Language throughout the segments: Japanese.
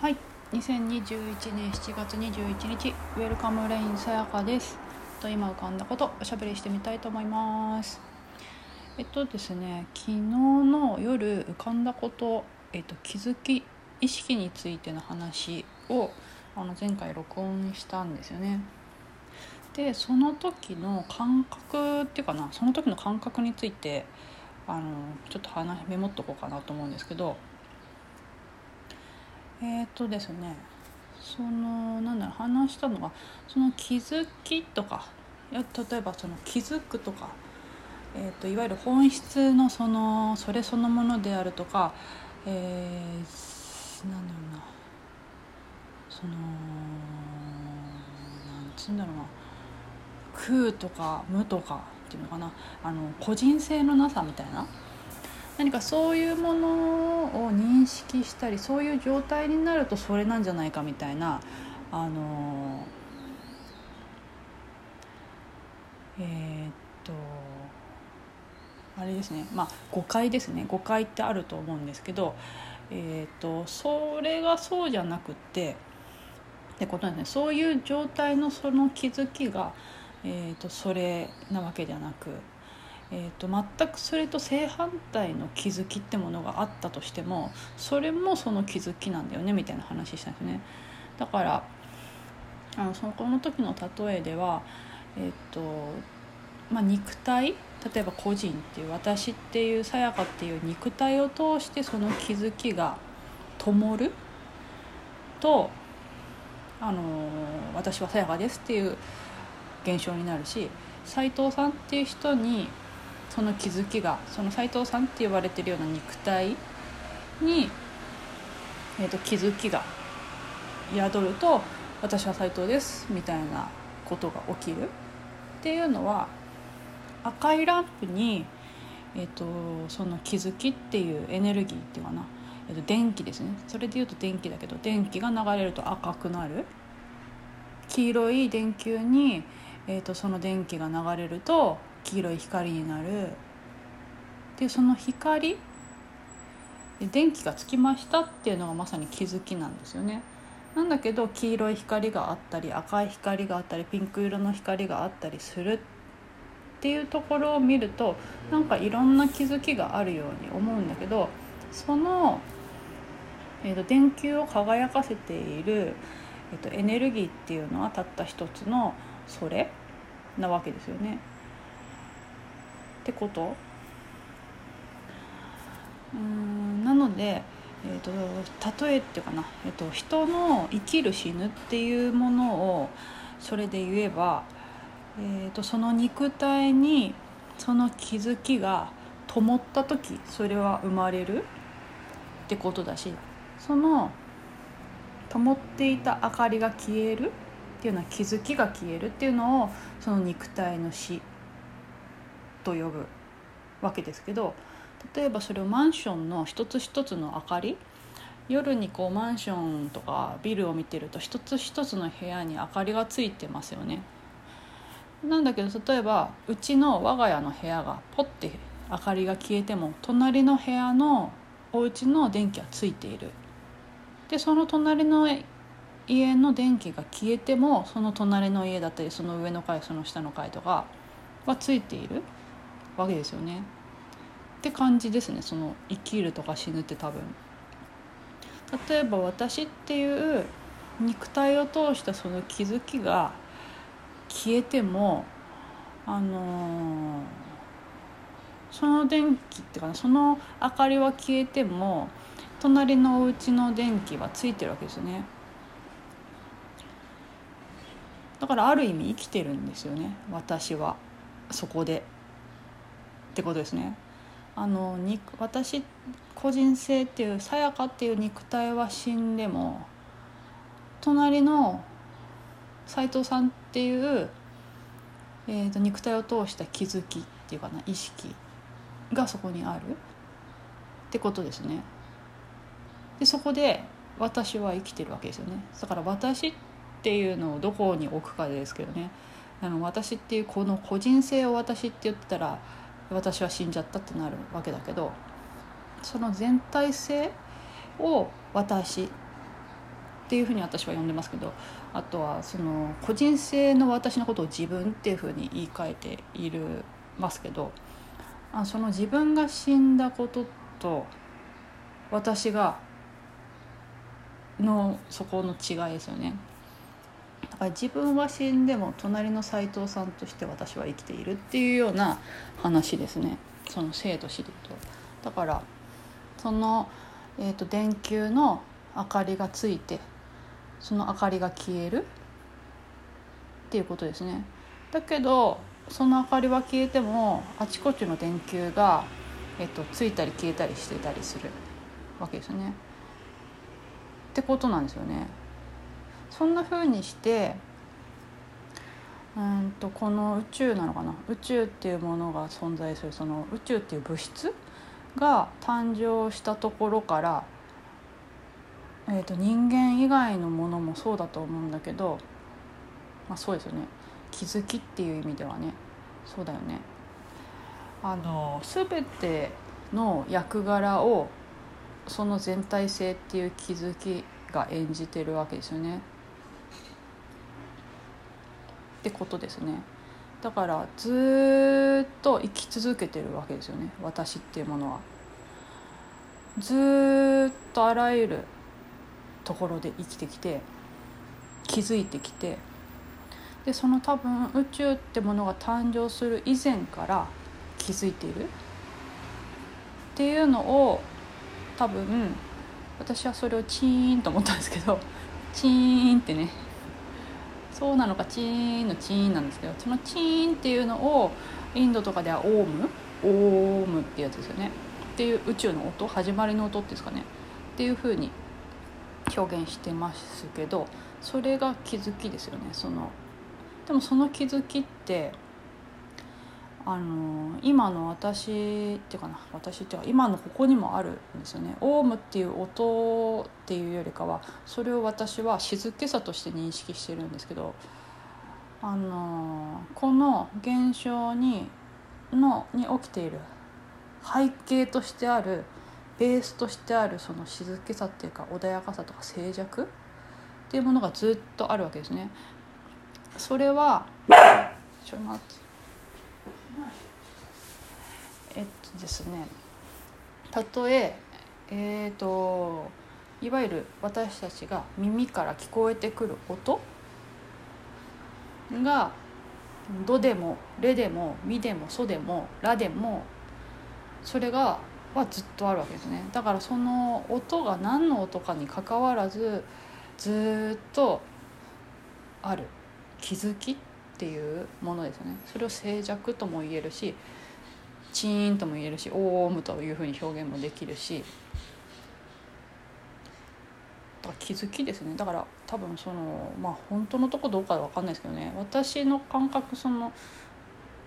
はい。2021年7月21日ウェルカムレインさやかです。と今浮かんだことおしゃべりしてみたいと思います。えっとですね昨日の夜浮かんだことえっと気づき意識についての話をあの前回録音したんですよね。でその時の感覚っていうかなその時の感覚についてあのちょっと話メモっとこうかなと思うんですけどえっ、とですねそのなんだろう話したのがその気づきとかや例えばその気づくとか、えーと、いわゆる本質のそのそれそのものであるとか、えー、なんだろうなそのなんつうんだろうな空とか無とかっていうのかなあの個人性のなさみたいな何かそういうものを認識したりそういう状態になるとそれなんじゃないかみたいなあのえー、っとあれですね。まあ誤解ですね。誤解ってあると思うんですけど、えー、っとそれがそうじゃなくてってことですね。そういう状態のその気づきが、えー、っとそれなわけじゃなくえーと、全くそれと正反対の気づきってものがあったとしてもそれもその気づきなんだよねみたいな話したんですね。だからあのそのこの時の例えではえ、ー、とまあ肉体例えば個人っていう私っていうさやかっていう肉体を通してその気づきが灯るとあの私はさやかですっていう現象になるし斎藤さんっていう人にその気づきがその斎藤さんって呼ばれてるような肉体に、えーと、気づきが宿ると「私は斎藤です」みたいなことが起きる。っていうのは赤いランプに、えーと、その気づきっていうエネルギーっていうかな、えーと電気ですね。それでいうと電気だけど電気が流れると赤くなる。黄色い電球に、えー、とその電気が流れると黄色い光になるでその光電気がつきましたっていうのがまさに気づきなんですよね。なんだけど黄色い光があったり赤い光があったりピンク色の光があったりするっていうところを見るとなんかいろんな気づきがあるように思うんだけどその、えーと、電球を輝かせている、えーとエネルギーっていうのはたった一つのそれなわけですよね。ってこと？うんなので、えーと、例えっていうかな、えーと、人の生きる死ぬっていうものをそれで言えば、えーと、その肉体にその気づきが灯った時それは生まれるってことだしその灯っていた明かりが消えるっていうのは気づきが消えるっていうのをその肉体の死と呼ぶわけですけど例えばそれをマンションの一つ一つの明かり夜にこうマンションとかビルを見てると一つ一つの部屋に明かりがついてますよね。なんだけど例えばうちの我が家の部屋がポッて明かりが消えても隣の部屋のお家の電気はついている。でその隣の家の電気が消えてもその隣の家だったりその上の階その下の階とかはついている。わけですよね。って感じですねその生きるとか死ぬって多分。例えば私っていう肉体を通したその気づきが消えてもあのー、その電気っていうかなその明かりは消えても隣のお家の電気はついてるわけですよねだからある意味生きてるんですよね私はそこでってことですね。あの肉私個人性っていうさやかっていう肉体は死んでも隣の斎藤さんっていう、えーと、肉体を通した気づきっていうかな意識がそこにあるってことですね。でそこで私は生きてるわけですよね。だから私っていうのをどこに置くかですけどねあの私っていうこの個人性を私って言ったら私は死んじゃったってなるわけだけどその全体性を私っていうふうに私は呼んでますけどあとはその個人性の私のことを自分っていうふうに言い換えているますけどあその自分が死んだことと私がのそこの違いですよね。だから自分は死んでも隣の斎藤さんとして私は生きているっていうような話ですねその生と死でとだからその、えーと、電球の明かりがついてその明かりが消えるっていうことですねだけどその明かりは消えてもあちこちの電球が、えっと、ついたり消えたりしてたりするわけですよね。ってことなんですよね。そんな風にしてうんとこの宇宙なのかな？宇宙っていうものが存在する。その宇宙っていう物質が誕生したところから、えー、と人間以外のものもそうだと思うんだけど、まあ、そうですよね。気づきっていう意味ではね。そうだよね。あの全ての役柄をその全体性っていう気づきが演じてるわけですよね。ってことですね。だからずっと生き続けてるわけですよね私っていうものは。ずっとあらゆるところで生きてきて気づいてきてでその多分宇宙ってものが誕生する以前から気づいているっていうのを多分私はそれをチーンと思ったんですけどチーンってねそうなのかチーンのチーンなんですけどそのチーンっていうのをインドとかではオーム？オームってやつですよね。っていう宇宙の音始まりの音っていうんですかね。っていうふうに表現してますけどそれが気づきですよね。そのでもその気づきってあの今の私っていうかな私っていうか今のここにもあるんですよね。オウムっていう音っていうよりかはそれを私は静けさとして認識してるんですけどあのこの現象にのに起きている背景としてあるベースとしてあるその静けさっていうか穏やかさとか静寂っていうものがずっとあるわけですね。それはちょっと待ってえっとですねたとええーと、いわゆる私たちが耳から聞こえてくる音が「ド」でも「レ」でも「ミ」でも「ソ」でも「ラ」でもそれがはずっとあるわけですね。だからその音が何の音かにかかわらずずっとある。気づきっていうものですよね。それを静寂とも言えるしチーンとも言えるしオームというふうに表現もできるしだから気づきですね。だから多分そのまあ本当のとこどうかは分かんないですけどね。私の感覚その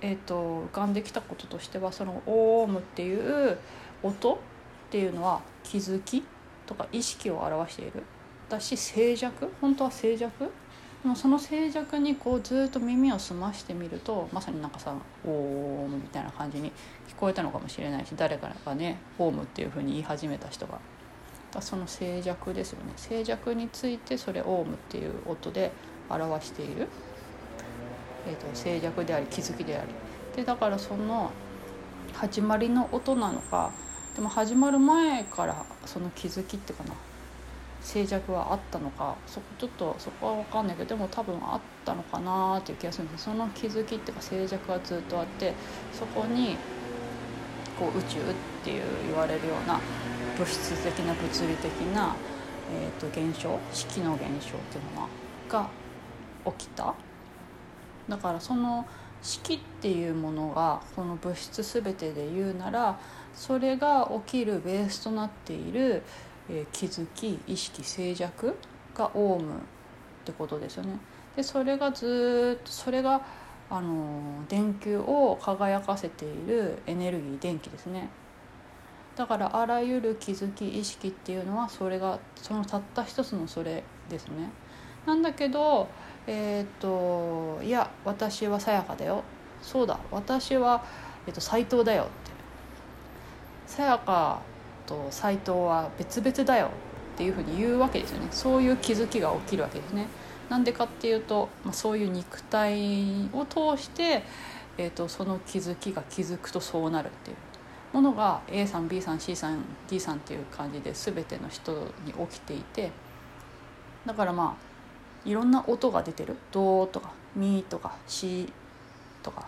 えーと、浮かんできたこととしてはそのオームっていう音っていうのは気づきとか意識を表している。だし静寂本当は静寂もその静寂にこうずっと耳を澄ましてみるとまさになんかさ「オーム」みたいな感じに聞こえたのかもしれないし誰かがね「オーム」っていうふうに言い始めた人が。その静寂ですよね。静寂についてそれ「オーム」っていう音で表している、えーと、静寂であり気づきであり。でだからその始まりの音なのかでも始まる前からその気づきっていうかな。静寂はあったのか。そこちょっとそこは分かんないけどでも多分あったのかなっていう気がするんです。その気づきっていうか静寂がずっとあってそこにこう宇宙っていう言われるような物質的な物理的な、えー、と現象式の現象っていうのが起きた。だからその式っていうものがこの物質全てで言うならそれが起きるベースとなっているえー、気づき意識静寂がオウムってことですよね。でそれがずっとそれがあの電球を輝かせているエネルギー電気ですね。だからあらゆる気づき意識っていうのはそれがそのたった一つのそれですね。なんだけどえっ、といや私はさやかだよそうだ私は、えーと、斎藤だよってさやかと斎藤は別々だよっていうふうに言うわけですよね。そういう気づきが起きるわけですね。なんでかっていうと、まあ、そういう肉体を通して、えーと、その気づきが気づくとそうなるっていう。ものが A さん B さん C さん D さんっていう感じで全ての人に起きていて。だからまあいろんな音が出てる「ド」とか「ミ」とか「シ」とか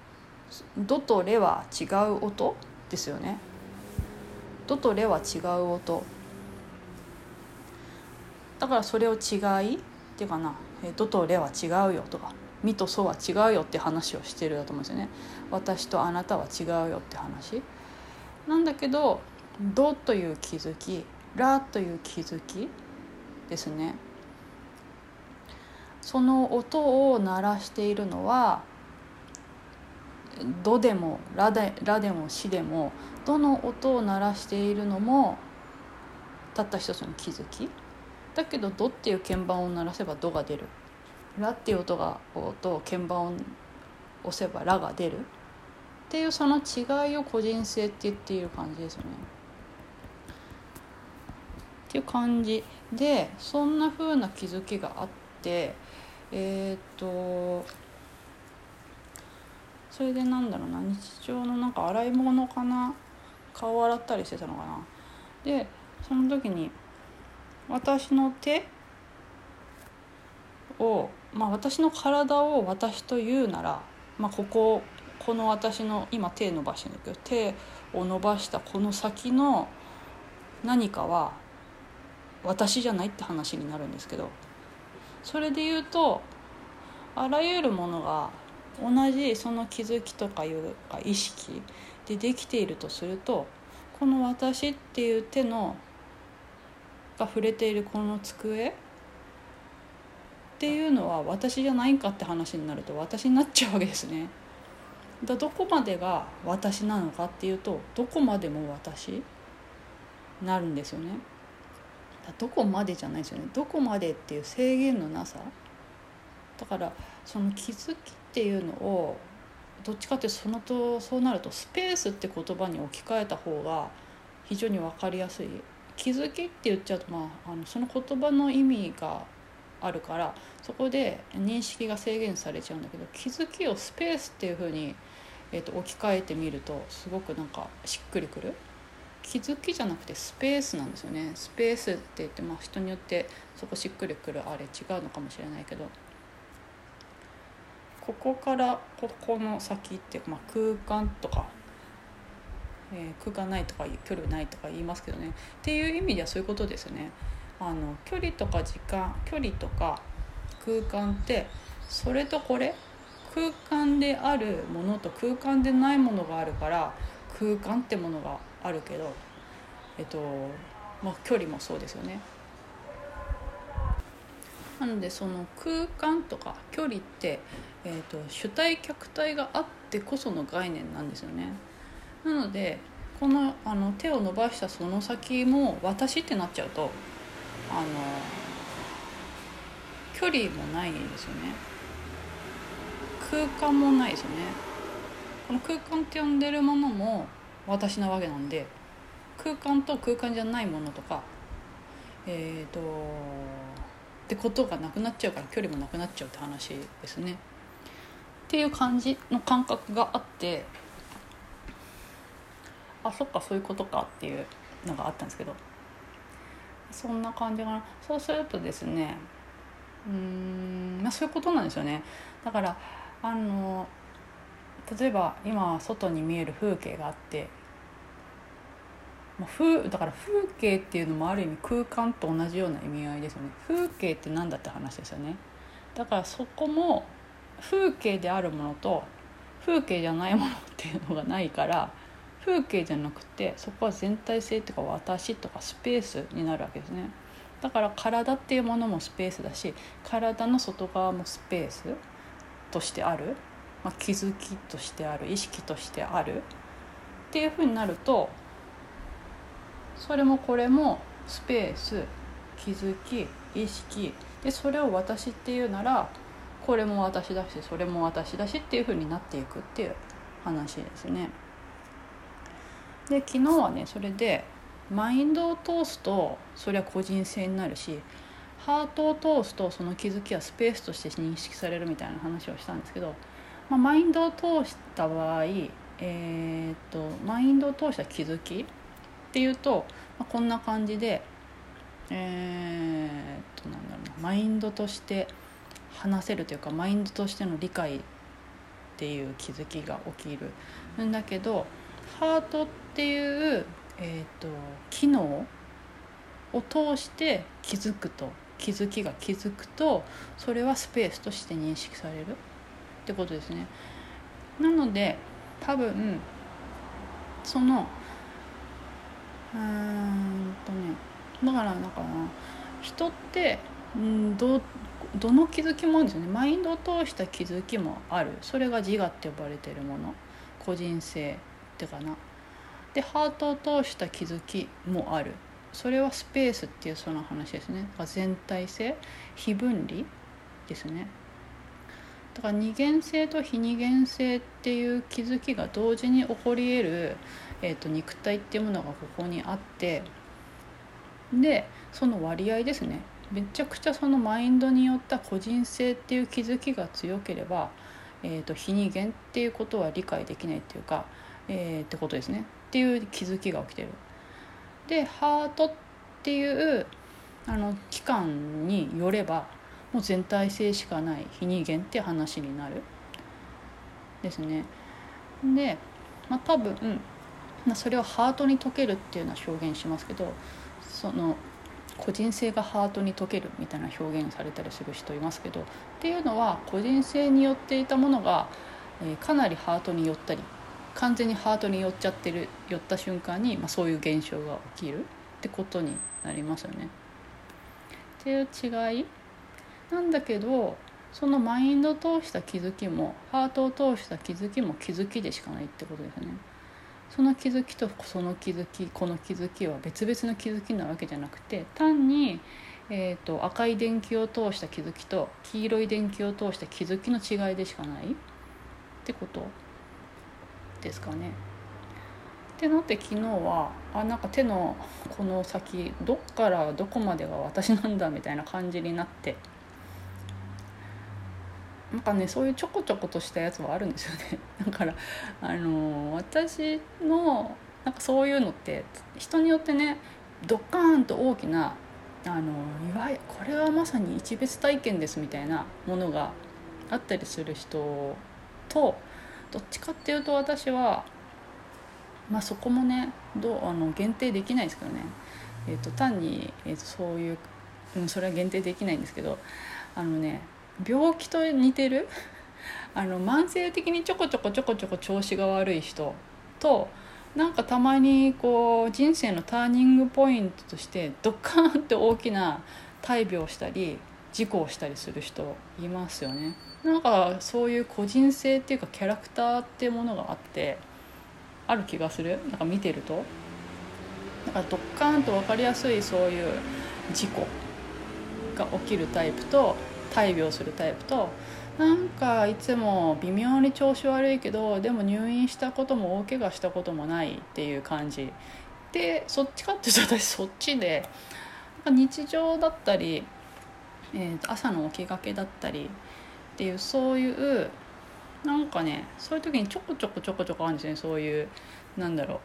「ド」と「レ」は違う音ですよね。ドとレは違う音。だからそれを違いっていうかな「ドとレは違うよ」とか「ミとソは違うよ」って話をしてるだと思うんですよね。私とあなたは違うよって話。なんだけど「ド」という気づき「ラ」という気づきですね。その音を鳴らしているのは「ド」でも「ラ」でラでも「シ」でもどの音を鳴らしているのもたった一つの気づき。だけど「ド」っていう鍵盤を鳴らせば「ド」が出る「ラ」っていう音が音鍵盤を押せば「ラ」が出る。っていうその違いを個人性って言っている感じですよね。っていう感じでそんな風な気づきがあってえっ、とそれでなんだろうな日常のなんか洗い物かな顔洗ったりしてたのかな。でその時に私の手をまあ私の体を私と言うなら、まあ、こここの私の今手伸ばしてるんだけど手を伸ばしたこの先の何かは私じゃないって話になるんですけどそれで言うとあらゆるものが同じその気づきとかいうか意識でできているとするとこの私っていう手のが触れているこの机っていうのは私じゃないんかって話になると私になっちゃうわけですね。だどこまでが私なのかっていうとどこまでも私なるんですよね。どこまでじゃないですよねどこまでっていう制限のなさだからその気づきっていうのをどっちかってそのとそうなるとスペースって言葉に置き換えた方が非常に分かりやすい。気づきって言っちゃうと、まあ、あのその言葉の意味があるからそこで認識が制限されちゃうんだけど気づきをスペースっていうふうに、えーと、置き換えてみるとすごくなんかしっくりくる。気づきじゃなくてスペースなんですよね。スペースって言って、まあ、人によってそこしっくりくるあれ違うのかもしれないけど。ここからここの先っていうか、まあ、空間とか、えー、空間ないとか距離ないとか言いますけどねっていう意味ではそういうことですよね。あの距離とか時間距離とか空間ってそれとこれ空間であるものと空間でないものがあるから空間ってものがあるけどえっとまあ距離もそうですよね。なのでその空間とか距離ってえーと、主体客体があってこその概念なんですよね。なのでこのあの手を伸ばしたその先も私ってなっちゃうとあの距離もないですよね。空間もないですよね。この空間って呼んでるものも私なわけなんで空間と空間じゃないものとかえっ、ー、とってことがなくなっちゃうから距離もなくなっちゃうって話ですね。っていう感じの感覚があってあそっかそういうことかっていうのがあったんですけど。そんな感じかな。そうするとですねうんまあそういうことなんですよね。だからあの例えば今外に見える風景があって風だから風景っていうのもある意味空間と同じような意味合いですよね。風景って何だって話ですよね。だからそこも風景であるものと風景じゃないものっていうのがないから風景じゃなくてそこは全体性とか私とかスペースになるわけですね。だから体っていうものもスペースだし体の外側もスペースとしてある、まあ、気づきとしてある意識としてある。っていうふうになるとそれもこれもスペース気づき意識。でそれを私っていうならこれも私だしそれも私だしっていう風になっていくっていう話ですね。で昨日はねそれでマインドを通すとそれは個人性になるしハートを通すとその気づきはスペースとして認識されるみたいな話をしたんですけど、まあ、マインドを通した場合、えー、っとマインドを通した気づきっていうと、まあ、こんな感じでえー、っとなんだろうなマインドとして話せるというかマインドとしての理解っていう気づきが起きるんだけどハートっていう、えーと、機能を通して気づくと気づきが気づくとそれはスペースとして認識されるってことですね。なので多分そのうんとねだからだから人ってうんどどの気づきもあるんですよね。マインドを通した気づきもある。それが自我って呼ばれてるもの。個人性ってかな。でハートを通した気づきもある。それはスペースっていうその話ですね。全体性非分離ですね。だから二元性と非二元性っていう気づきが同時に起こり得る、えーと肉体っていうものがここにあってでその割合ですね。めちゃくちゃそのマインドによった個人性っていう気づきが強ければ、えーと、非二元っていうことは理解できないっていうか、えー、ってことですねっていう気づきが起きてる。でハートっていうあの期間によればもう全体性しかない非二元って話になるですね。で、まあ、多分、まあ、それをハートに溶けるっていうのは表現しますけどその個人性がハートに溶けるみたいな表現されたりする人いますけどっていうのは個人性によっていたものが、え、かなりハートに寄ったり完全にハートに寄っちゃってる寄った瞬間に、まあ、そういう現象が起きるってことになりますよね。っていう違いなんだけどそのマインドを通した気づきもハートを通した気づきも気づきでしかないってことですよね。その気づきとその気づきこの気づきは別々の気づきなわけじゃなくて単に、えーと、赤い電球を通した気づきと黄色い電球を通した気づきの違いでしかないってことですかね。ってなって昨日はあなんか手のこの先どっからどこまでが私なんだみたいな感じになってなんかねそういうちょこちょことしたやつはあるんですよね。だからあの私のなんかそういうのって人によってねドッカーンと大きなあのいわゆるこれはまさに一別体験ですみたいなものがあったりする人とどっちかっていうと私はまあそこもねどうあの限定できないですけどね、えーと、単に、えーとそういう、うん、それは限定できないんですけどあのね病気と似てる？あの慢性的にちょこちょこちょこちょこ調子が悪い人となんかたまにこう人生のターニングポイントとしてドカーンって大きな大病したり事故をしたりする人いますよね。なんかそういう個人性っていうかキャラクターっていうものがあってある気がする？なんか見てると？だからドッカーンと分かりやすいそういう事故が起きるタイプと大病するタイプとなんかいつも微妙に調子悪いけどでも入院したことも大怪我したこともないっていう感じ。でそっちかっていうと私そっちで日常だったり、えー、朝の起きがけだったりっていうそういうなんかねそういう時にちょこちょこちょこちょこあるんですね。そういうなんだろう。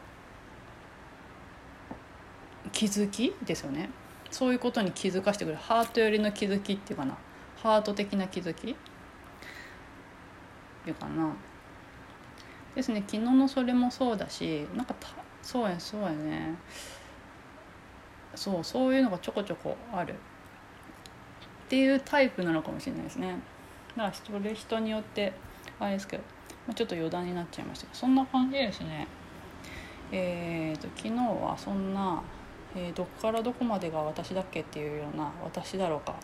気づきですよね。そういうことに気づかせてくれる。ハート寄りの気づきっていうかな。ハート的な気づき？っていうかな？ですね昨日のそれもそうだしなんかたそうやそうやね。そうそういうのがちょこちょこある。っていうタイプなのかもしれないですね。だからそれ人によってあれですけど、まあ、ちょっと余談になっちゃいましたけどそんな感じですね。えーと、昨日はそんな、えー、どこからどこまでが私だっけっていうような私だろうか。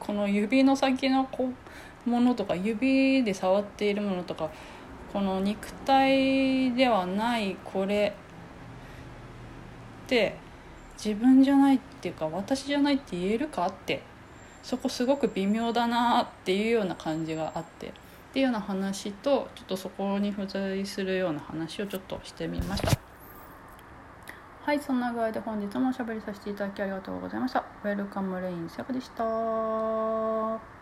この指の先のこものとか指で触っているものとかこの肉体ではないこれって自分じゃないっていうか私じゃないって言えるかってそこすごく微妙だなっていうような感じがあってっていうような話とちょっとそこに付随するような話をちょっとしてみました。はい、そんな具合で本日もおしゃべりさせていただきありがとうございました。ウェルカムレインセカでした。